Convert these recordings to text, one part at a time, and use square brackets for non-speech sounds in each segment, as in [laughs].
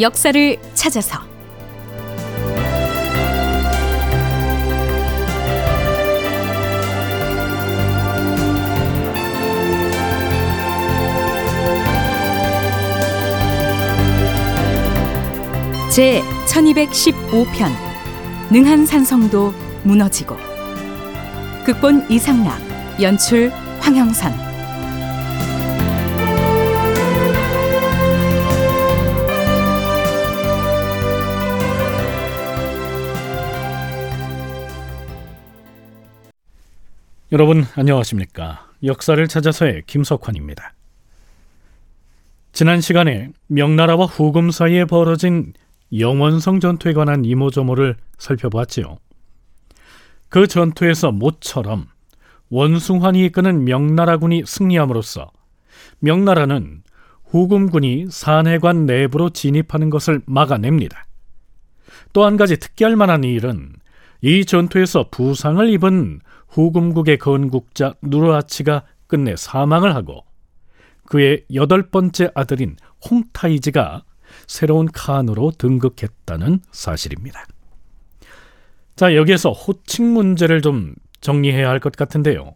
역사를 찾아서. 제 1215편 능한산성도 무너지고. 극본 이상락 연출 황영선 여러분 안녕하십니까? 역사를 찾아서의 김석환입니다. 지난 시간에 명나라와 후금 사이에 벌어진 영원성 전투에 관한 이모저모를 살펴보았지요. 그 전투에서 모처럼 원숭환이 이끄는 명나라군이 승리함으로써 명나라는 후금군이 산해관 내부로 진입하는 것을 막아냅니다. 또 한 가지 특기할 만한 일은 이 전투에서 부상을 입은 후금국의 건국자 누르하치가 끝내 사망을 하고 그의 여덟 번째 아들인 홍타이지가 새로운 칸으로 등극했다는 사실입니다. 자, 여기에서 호칭 문제를 좀 정리해야 할 것 같은데요.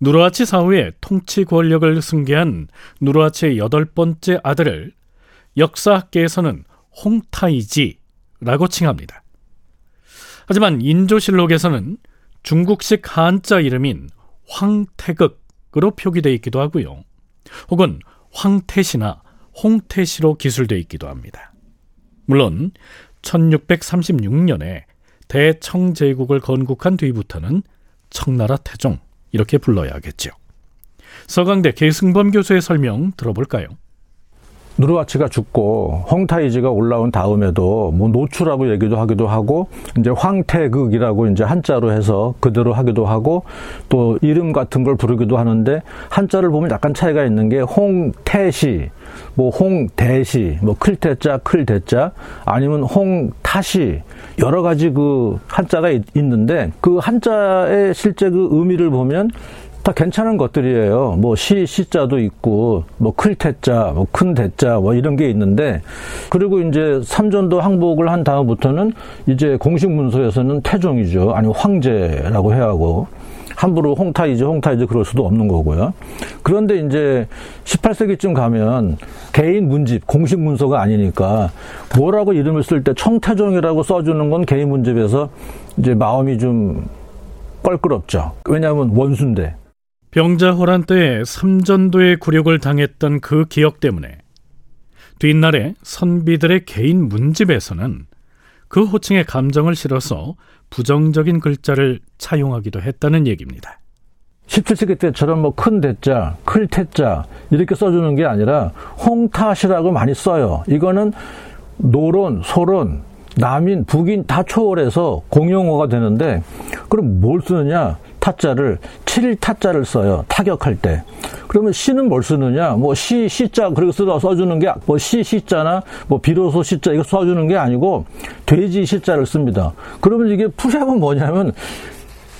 누르하치 사후에 통치 권력을 승계한 누르하치의 여덟 번째 아들을 역사학계에서는 홍타이지라고 칭합니다. 하지만 인조실록에서는 중국식 한자 이름인 황태극으로 표기되어 있기도 하고요. 혹은 황태시나 홍태시로 기술되어 있기도 합니다. 물론 1636년에 대청제국을 건국한 뒤부터는 청나라 태종 이렇게 불러야겠죠. 서강대 계승범 교수의 설명 들어볼까요? 누르와치가 죽고 홍타이지가 올라온 다음에도 뭐 노추라고 얘기도 하기도 하고 이제 황태극이라고 이제 한자로 해서 그대로 하기도 하고 또 이름 같은 걸 부르기도 하는데 한자를 보면 약간 차이가 있는 게 홍태시, 뭐 홍대시, 뭐 클태자, 클대자 아니면 홍타시 여러 가지 그 한자가 있는데 그 한자의 실제 그 의미를 보면 다 괜찮은 것들이에요. 뭐 시, 시자도 있고, 뭐 클태자, 뭐 큰 대자, 뭐 이런 게 있는데, 그리고 이제 삼전도 항복을 한 다음부터는 이제 공식 문서에서는 태종이죠. 아니, 황제라고 해야 하고, 함부로 홍타이즈, 홍타이즈 그럴 수도 없는 거고요. 그런데 이제 18세기쯤 가면 개인 문집, 공식 문서가 아니니까 뭐라고 이름을 쓸 때 청태종이라고 써주는 건 개인 문집에서 이제 마음이 좀 껄끄럽죠. 왜냐하면 원수인데. 병자호란 때 삼전도의 굴욕을 당했던 그 기억 때문에 뒷날에 선비들의 개인 문집에서는 그 호칭에 감정을 실어서 부정적인 글자를 차용하기도 했다는 얘기입니다. 17세기 때처럼 뭐 큰 대자, 클 태자 이렇게 써주는 게 아니라 홍타시라고 많이 써요. 이거는 노론, 소론, 남인, 북인 다 초월해서 공용어가 되는데 그럼 뭘 쓰느냐? 타자를 7 타자를 써요. 타격할 때. 그러면 시는 뭘 쓰느냐? 뭐 시, 시자 그렇게 써 써주는 게 뭐 시, 시자나 뭐 비로소 시자 이거 써주는 게 아니고 돼지 시자를 씁니다. 그러면 이게 풀이하면 뭐냐면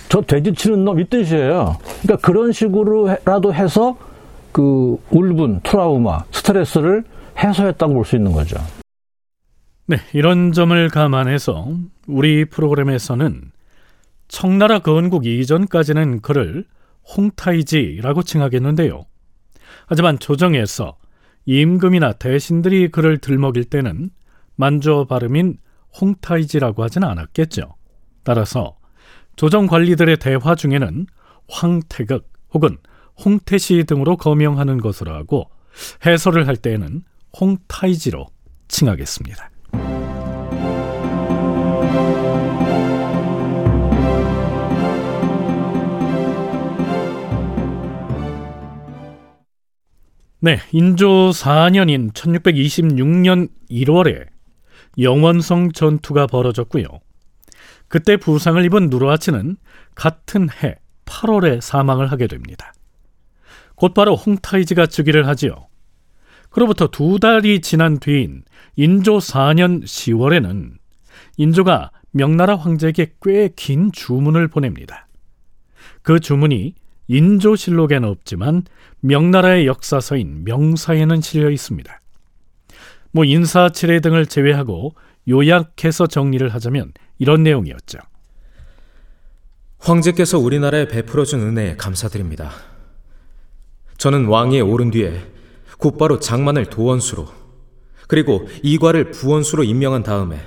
저 돼지 치는 놈 이 뜻이에요. 그러니까 그런 식으로라도 해서 그 울분, 트라우마, 스트레스를 해소했다고 볼 수 있는 거죠. 네, 이런 점을 감안해서 우리 프로그램에서는 청나라 건국 이전까지는 그를 홍타이지라고 칭하겠는데요. 하지만 조정에서 임금이나 대신들이 그를 들먹일 때는 만주어 발음인 홍타이지라고 하진 않았겠죠. 따라서 조정 관리들의 대화 중에는 황태극 혹은 홍태시 등으로 거명하는 것으로 하고 해설을 할 때에는 홍타이지로 칭하겠습니다. 네, 인조 4년인 1626년 1월에 영원성 전투가 벌어졌고요. 그때 부상을 입은 누르하치는 같은 해 8월에 사망을 하게 됩니다. 곧바로 홍타이지가 즉위를 하지요. 그로부터 두 달이 지난 뒤인 인조 4년 10월에는 인조가 명나라 황제에게 꽤 긴 주문을 보냅니다. 그 주문이 인조실록에는 없지만 명나라의 역사서인 명사에는 실려 있습니다. 뭐 인사치레 등을 제외하고 요약해서 정리를 하자면 이런 내용이었죠. 황제께서 우리나라에 베풀어준 은혜에 감사드립니다. 저는 왕위에 오른 뒤에 곧바로 장만을 도원수로 그리고 이과를 부원수로 임명한 다음에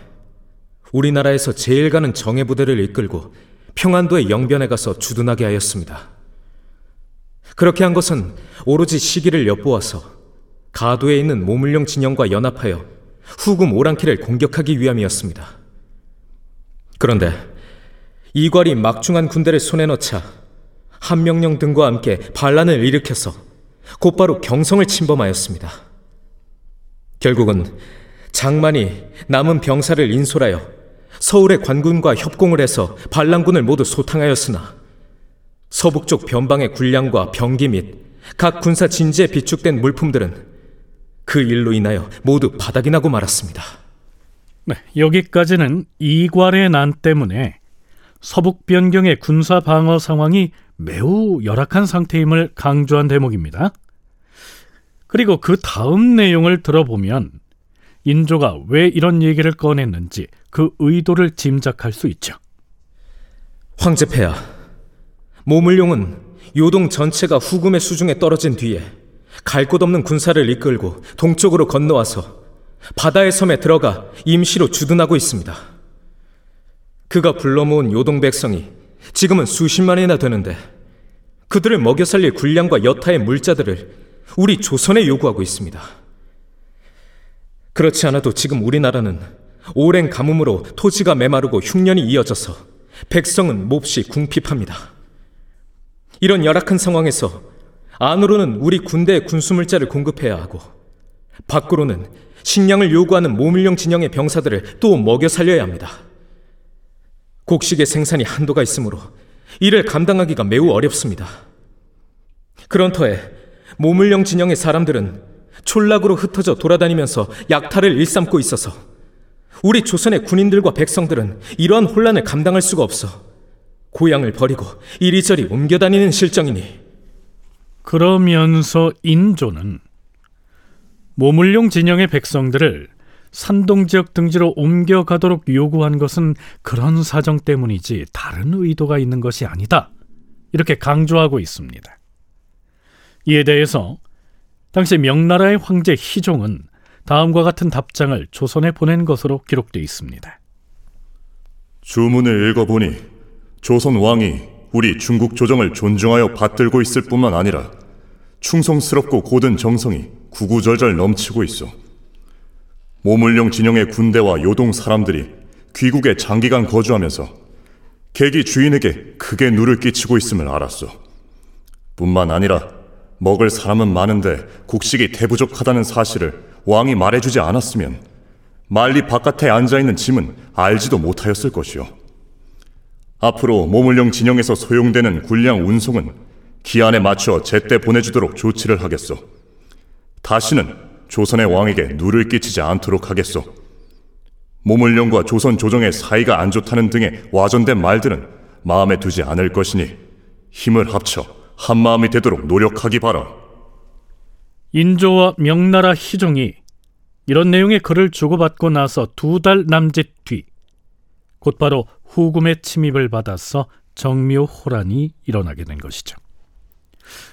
우리나라에서 제일 가는 정예부대를 이끌고 평안도의 영변에 가서 주둔하게 하였습니다. 그렇게 한 것은 오로지 시기를 엿보아서 가도에 있는 모물룡 진영과 연합하여 후금 오랑캐를 공격하기 위함이었습니다. 그런데 이괄이 막중한 군대를 손에 넣자 한명령 등과 함께 반란을 일으켜서 곧바로 경성을 침범하였습니다. 결국은 장만이 남은 병사를 인솔하여 서울의 관군과 협공을 해서 반란군을 모두 소탕하였으나 서북쪽 변방의 군량과 병기 및 각 군사 진지에 비축된 물품들은 그 일로 인하여 모두 바닥이 나고 말았습니다. 네, 여기까지는 이괄의 난 때문에 서북 변경의 군사 방어 상황이 매우 열악한 상태임을 강조한 대목입니다. 그리고 그 다음 내용을 들어보면 인조가 왜 이런 얘기를 꺼냈는지 그 의도를 짐작할 수 있죠. 황제폐하, 모물룡은 요동 전체가 후금의 수중에 떨어진 뒤에 갈 곳 없는 군사를 이끌고 동쪽으로 건너와서 바다의 섬에 들어가 임시로 주둔하고 있습니다. 그가 불러 모은 요동 백성이 지금은 수십만이나 되는데 그들을 먹여 살릴 군량과 여타의 물자들을 우리 조선에 요구하고 있습니다. 그렇지 않아도 지금 우리나라는 오랜 가뭄으로 토지가 메마르고 흉년이 이어져서 백성은 몹시 궁핍합니다. 이런 열악한 상황에서 안으로는 우리 군대에 군수물자를 공급해야 하고 밖으로는 식량을 요구하는 모밀령 진영의 병사들을 또 먹여 살려야 합니다. 곡식의 생산이 한도가 있으므로 이를 감당하기가 매우 어렵습니다. 그런 터에 모물령 진영의 사람들은 촌락으로 흩어져 돌아다니면서 약탈을 일삼고 있어서 우리 조선의 군인들과 백성들은 이러한 혼란을 감당할 수가 없어 고향을 버리고 이리저리 옮겨다니는 실정이니 그러면서 인조는 모물룡 진영의 백성들을 산동 지역 등지로 옮겨가도록 요구한 것은 그런 사정 때문이지 다른 의도가 있는 것이 아니다. 이렇게 강조하고 있습니다. 이에 대해서 당시 명나라의 황제 희종은 다음과 같은 답장을 조선에 보낸 것으로 기록되어 있습니다. 주문을 읽어보니 조선 왕이 우리 중국 조정을 존중하여 받들고 있을 뿐만 아니라 충성스럽고 고든 정성이 구구절절 넘치고 있어. 모물령 진영의 군대와 요동 사람들이 귀국에 장기간 거주하면서 계기 주인에게 크게 누를 끼치고 있음을 알았어. 뿐만 아니라 먹을 사람은 많은데 곡식이 대부족하다는 사실을 왕이 말해주지 않았으면 말리 바깥에 앉아있는 짐은 알지도 못하였을 것이오. 앞으로 모물령 진영에서 소용되는 군량 운송은 기한에 맞춰 제때 보내주도록 조치를 하겠소. 다시는 조선의 왕에게 누를 끼치지 않도록 하겠소. 모물령과 조선 조정의 사이가 안 좋다는 등의 와전된 말들은 마음에 두지 않을 것이니 힘을 합쳐 한 마음이 되도록 노력하기 바라. 인조와 명나라 희종이 이런 내용의 글을 주고받고 나서 두 달 남짓 뒤 곧바로 후금의 침입을 받아서 정묘호란이 일어나게 된 것이죠.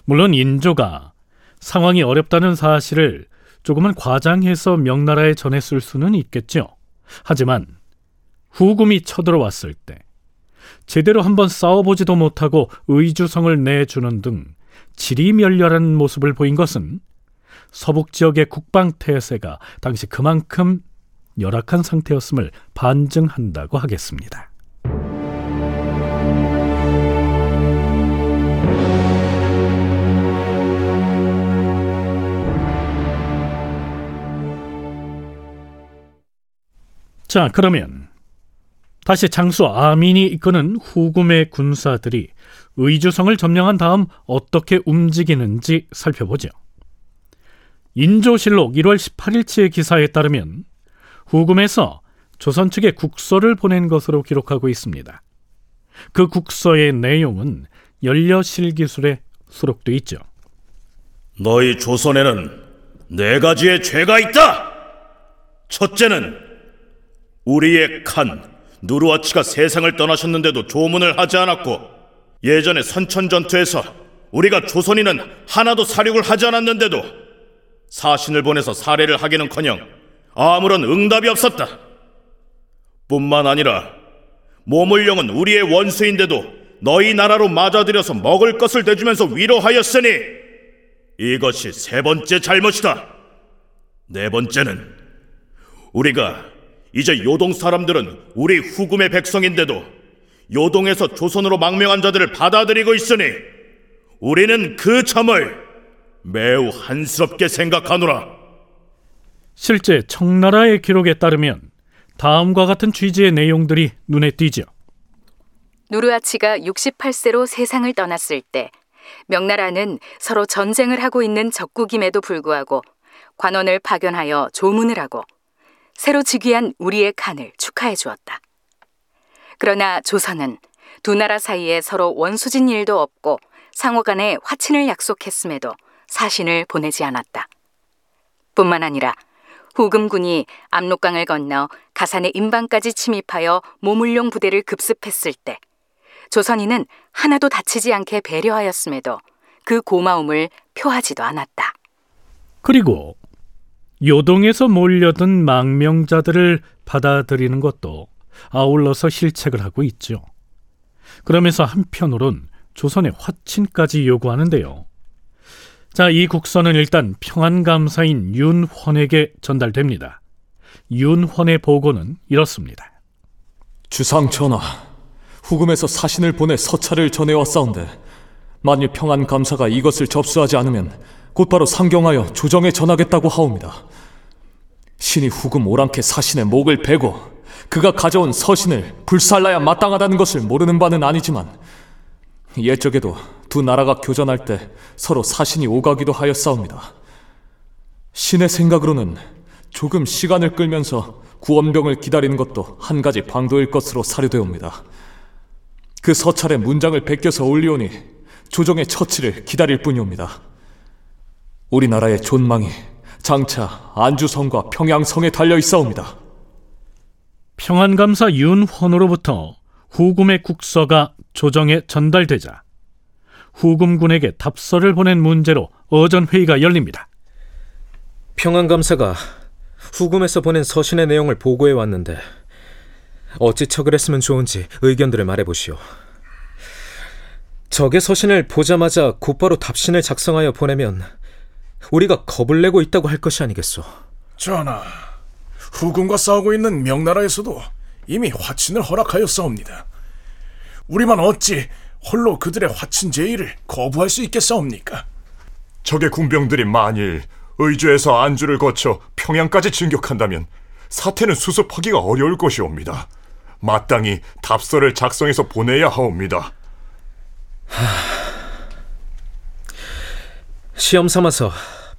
물론 인조가 상황이 어렵다는 사실을 조금은 과장해서 명나라에 전했을 수는 있겠죠. 하지만 후금이 쳐들어왔을 때 제대로 한번 싸워보지도 못하고 의주성을 내주는 등 지리멸렬한 모습을 보인 것은 서북 지역의 국방 태세가 당시 그만큼 열악한 상태였음을 반증한다고 하겠습니다. 자, 그러면 다시 장수 아민이 이끄는 후금의 군사들이 의주성을 점령한 다음 어떻게 움직이는지 살펴보죠. 인조실록 1월 18일치의 기사에 따르면 후금에서 조선 측에 국서를 보낸 것으로 기록하고 있습니다. 그 국서의 내용은 연려실 기술에 수록돼 있죠. 너희 조선에는 네 가지의 죄가 있다. 첫째는 우리의 칸 누르와치가 세상을 떠나셨는데도 조문을 하지 않았고 예전에 선천 전투에서 우리가 조선인은 하나도 사륙을 하지 않았는데도 사신을 보내서 사례를 하기는커녕 아무런 응답이 없었다. 뿐만 아니라 모물령은 우리의 원수인데도 너희 나라로 맞아들여서 먹을 것을 대주면서 위로하였으니 이것이 세 번째 잘못이다. 네 번째는 우리가 이제 요동 사람들은 우리 후금의 백성인데도 요동에서 조선으로 망명한 자들을 받아들이고 있으니 우리는 그 점을 매우 한스럽게 생각하노라. 실제 청나라의 기록에 따르면 다음과 같은 취지의 내용들이 눈에 띄죠. 누르아치가 68세로 세상을 떠났을 때 명나라는 서로 전쟁을 하고 있는 적국임에도 불구하고 관원을 파견하여 조문을 하고 새로 즉위한 우리의 칸을 축하해 주었다. 그러나 조선은 두 나라 사이에 서로 원수진 일도 없고 상호 간에 화친을 약속했음에도 사신을 보내지 않았다. 뿐만 아니라 후금군이 압록강을 건너 가산의 임방까지 침입하여 모물룡 부대를 급습했을 때 조선인은 하나도 다치지 않게 배려하였음에도 그 고마움을 표하지도 않았다. 그리고 요동에서 몰려든 망명자들을 받아들이는 것도 아울러서 실책을 하고 있죠. 그러면서 한편으론 조선의 화친까지 요구하는데요. 자, 이 국서는 일단 평안감사인 윤헌에게 전달됩니다. 윤헌의 보고는 이렇습니다. 주상 전하, 후금에서 사신을 보내 서찰을 전해왔사온데 만일 평안감사가 이것을 접수하지 않으면 곧바로 상경하여 조정에 전하겠다고 하옵니다. 신이 후금 오랑캐 사신의 목을 베고 그가 가져온 서신을 불살라야 마땅하다는 것을 모르는 바는 아니지만 옛적에도 두 나라가 교전할 때 서로 사신이 오가기도 하였사옵니다. 신의 생각으로는 조금 시간을 끌면서 구원병을 기다리는 것도 한 가지 방도일 것으로 사료되옵니다. 그 서찰에 문장을 베껴서 올리오니 조정의 처치를 기다릴 뿐이옵니다. 우리나라의 존망이 장차 안주성과 평양성에 달려 있사옵니다. 평안감사 윤헌으로부터 후금의 국서가 조정에 전달되자 후금군에게 답서를 보낸 문제로 어전 회의가 열립니다. 평안감사가 후금에서 보낸 서신의 내용을 보고해 왔는데 어찌 척을 했으면 좋은지 의견들을 말해보시오. 적의 서신을 보자마자 곧바로 답신을 작성하여 보내면 우리가 겁을 내고 있다고 할 것이 아니겠소. 전하, 후금과 싸우고 있는 명나라에서도 이미 화친을 허락하였사옵니다. 우리만 어찌 홀로 그들의 화친 제의를 거부할 수 있겠사옵니까? 적의 군병들이 만일 의주에서 안주를 거쳐 평양까지 진격한다면 사태는 수습하기가 어려울 것이옵니다. 마땅히 답서를 작성해서 보내야 하옵니다. 시험 삼아서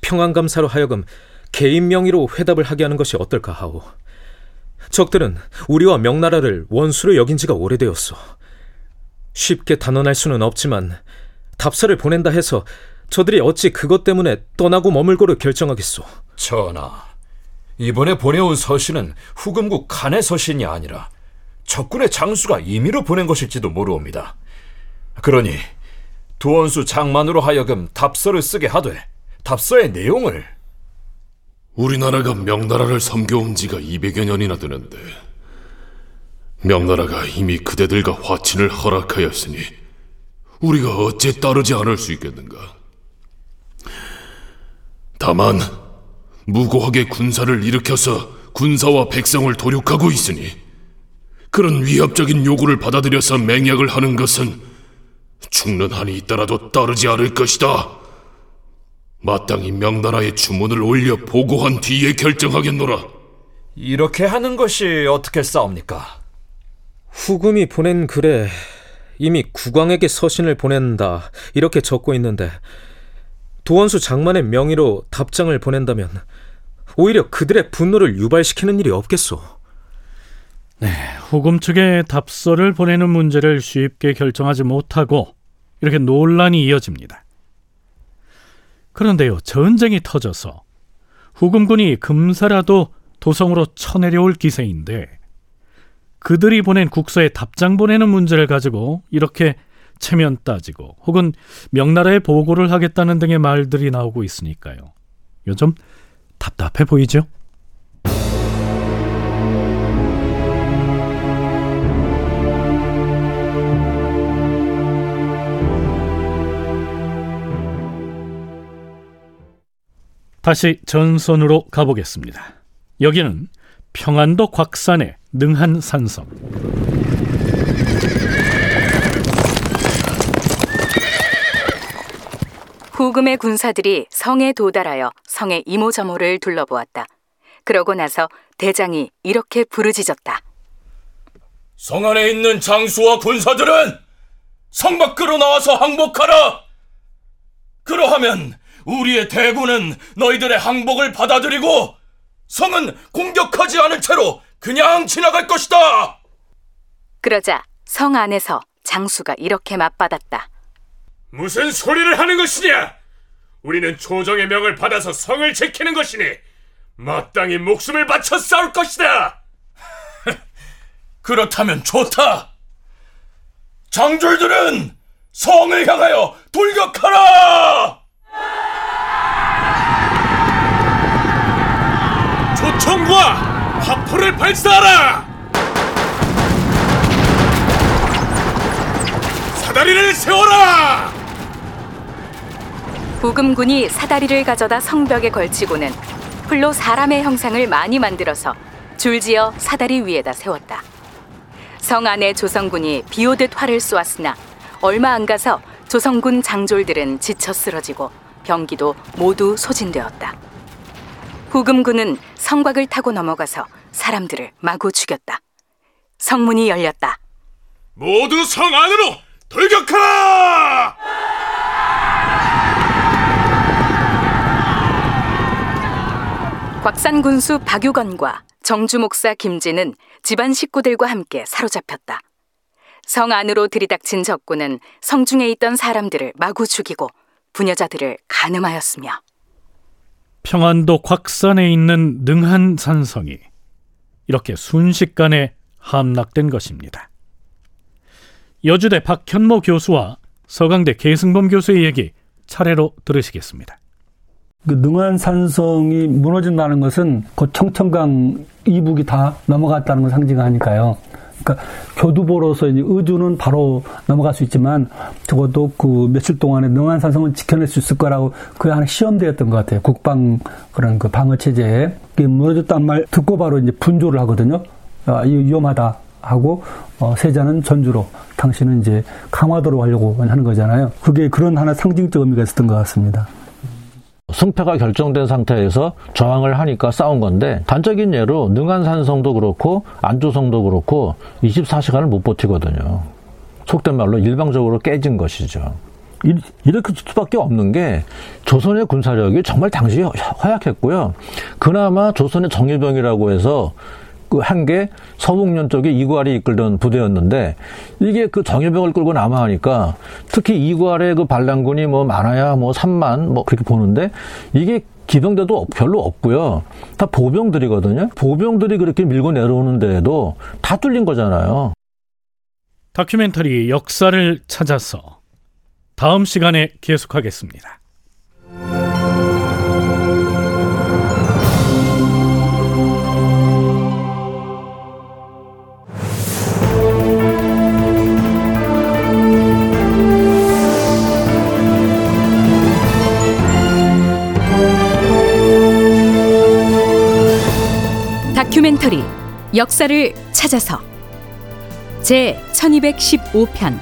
평안감사로 하여금 개인 명의로 회답을 하게 하는 것이 어떨까 하오. 적들은 우리와 명나라를 원수로 여긴 지가 오래되었소. 쉽게 단언할 수는 없지만 답서를 보낸다 해서 저들이 어찌 그것 때문에 떠나고 머물고를 결정하겠소. 전하, 이번에 보내온 서신은 후금국 칸의 서신이 아니라 적군의 장수가 임의로 보낸 것일지도 모르옵니다. 그러니 두원수 장만으로 하여금 답서를 쓰게 하되 답서의 내용을 우리나라가 명나라를 섬겨온 지가 200여 년이나 되는데 명나라가 이미 그대들과 화친을 허락하였으니 우리가 어째 따르지 않을 수 있겠는가? 다만 무고하게 군사를 일으켜서 군사와 백성을 도륙하고 있으니 그런 위협적인 요구를 받아들여서 맹약을 하는 것은 죽는 한이 있더라도 따르지 않을 것이다. 마땅히 명나라에 주문을 올려 보고한 뒤에 결정하겠노라. 이렇게 하는 것이 어떻게 싸웁니까? 후금이 보낸 글에 이미 국왕에게 서신을 보낸다 이렇게 적고 있는데 도원수 장만의 명의로 답장을 보낸다면 오히려 그들의 분노를 유발시키는 일이 없겠소. 네, 후금 측의 답서를 보내는 문제를 쉽게 결정하지 못하고 이렇게 논란이 이어집니다. 그런데요, 전쟁이 터져서 후금군이 금세라도 도성으로 쳐내려올 기세인데 그들이 보낸 국서에 답장 보내는 문제를 가지고 이렇게 체면 따지고 혹은 명나라에 보고를 하겠다는 등의 말들이 나오고 있으니까요. 요즘 답답해 보이죠? 다시 전선으로 가보겠습니다. 여기는 평안도 곽산의 능한 산성. 후금의 군사들이 성에 도달하여 성의 이모저모를 둘러보았다. 그러고 나서 대장이 이렇게 부르짖었다. 성 안에 있는 장수와 군사들은 성 밖으로 나와서 항복하라. 그러하면 우리의 대군은 너희들의 항복을 받아들이고 성은 공격하지 않은 채로 그냥 지나갈 것이다. 그러자 성 안에서 장수가 이렇게 맞받았다. 무슨 소리를 하는 것이냐? 우리는 조정의 명을 받아서 성을 지키는 것이니 마땅히 목숨을 바쳐 싸울 것이다. [laughs] 그렇다면 좋다. 장졸들은 성을 향하여 돌격하라! 총과 화포를 발사하라! 사다리를 세워라! 후금군이 사다리를 가져다 성벽에 걸치고는 풀로 사람의 형상을 많이 만들어서 줄지어 사다리 위에다 세웠다. 성 안에 조성군이 비오듯 활을 쏘았으나 얼마 안 가서 조성군 장졸들은 지쳐 쓰러지고 병기도 모두 소진되었다. 후금군은 성곽을 타고 넘어가서 사람들을 마구 죽였다. 성문이 열렸다. 모두 성 안으로 돌격하라! 곽산 군수 박유건과 정주 목사 김진은 집안 식구들과 함께 사로잡혔다. 성 안으로 들이닥친 적군은 성중에 있던 사람들을 마구 죽이고 부녀자들을 간음하였으며 평안도 곽산에 있는 능한 산성이 이렇게 순식간에 함락된 것입니다. 여주대 박현모 교수와 서강대 계승범 교수의 얘기 차례로 들으시겠습니다. 그 능한 산성이 무너진다는 것은 그 청천강 이북이 다 넘어갔다는 걸 상징하니까요. 그러니까 교두보로서 이제 의주는 바로 넘어갈 수 있지만 적어도 그 며칠 동안에 능한 산성은 지켜낼 수 있을 거라고 그게 하나 시험되었던 것 같아요. 국방 그런 그 방어 체제에 무너졌단 말 듣고 바로 이제 분조를 하거든요. 아, 이 위험하다 하고 어, 세자는 전주로 당신은 이제 강화도로 가려고 하는 거잖아요. 그게 그런 하나 상징적 의미가 있었던 것 같습니다. 승패가 결정된 상태에서 저항을 하니까 싸운 건데 단적인 예로 능한산성도 그렇고 안조성도 그렇고 24시간을 못 버티거든요. 속된 말로 일방적으로 깨진 것이죠. 이렇게 수밖에 없는 게 조선의 군사력이 정말 당시에 허약했고요. 그나마 조선의 정예병이라고 해서 그 한 게 서북면 쪽에 이괄이 이끌던 부대였는데 이게 그 정예병을 끌고 남아하니까 특히 이괄의 그 반란군이 뭐 많아야 뭐 3만 뭐 그렇게 보는데 이게 기병대도 별로 없고요. 다 보병들이거든요. 보병들이 그렇게 밀고 내려오는 데에도 다 뚫린 거잖아요. 다큐멘터리 역사를 찾아서 다음 시간에 계속하겠습니다. 다큐멘터리 역사를 찾아서 제 1215편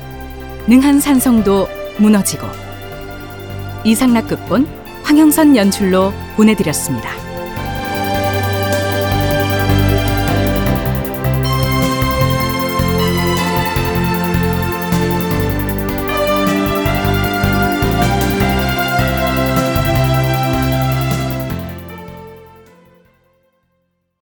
능한산성도 무너지고 이상락 극본 황영선 연출로 보내드렸습니다.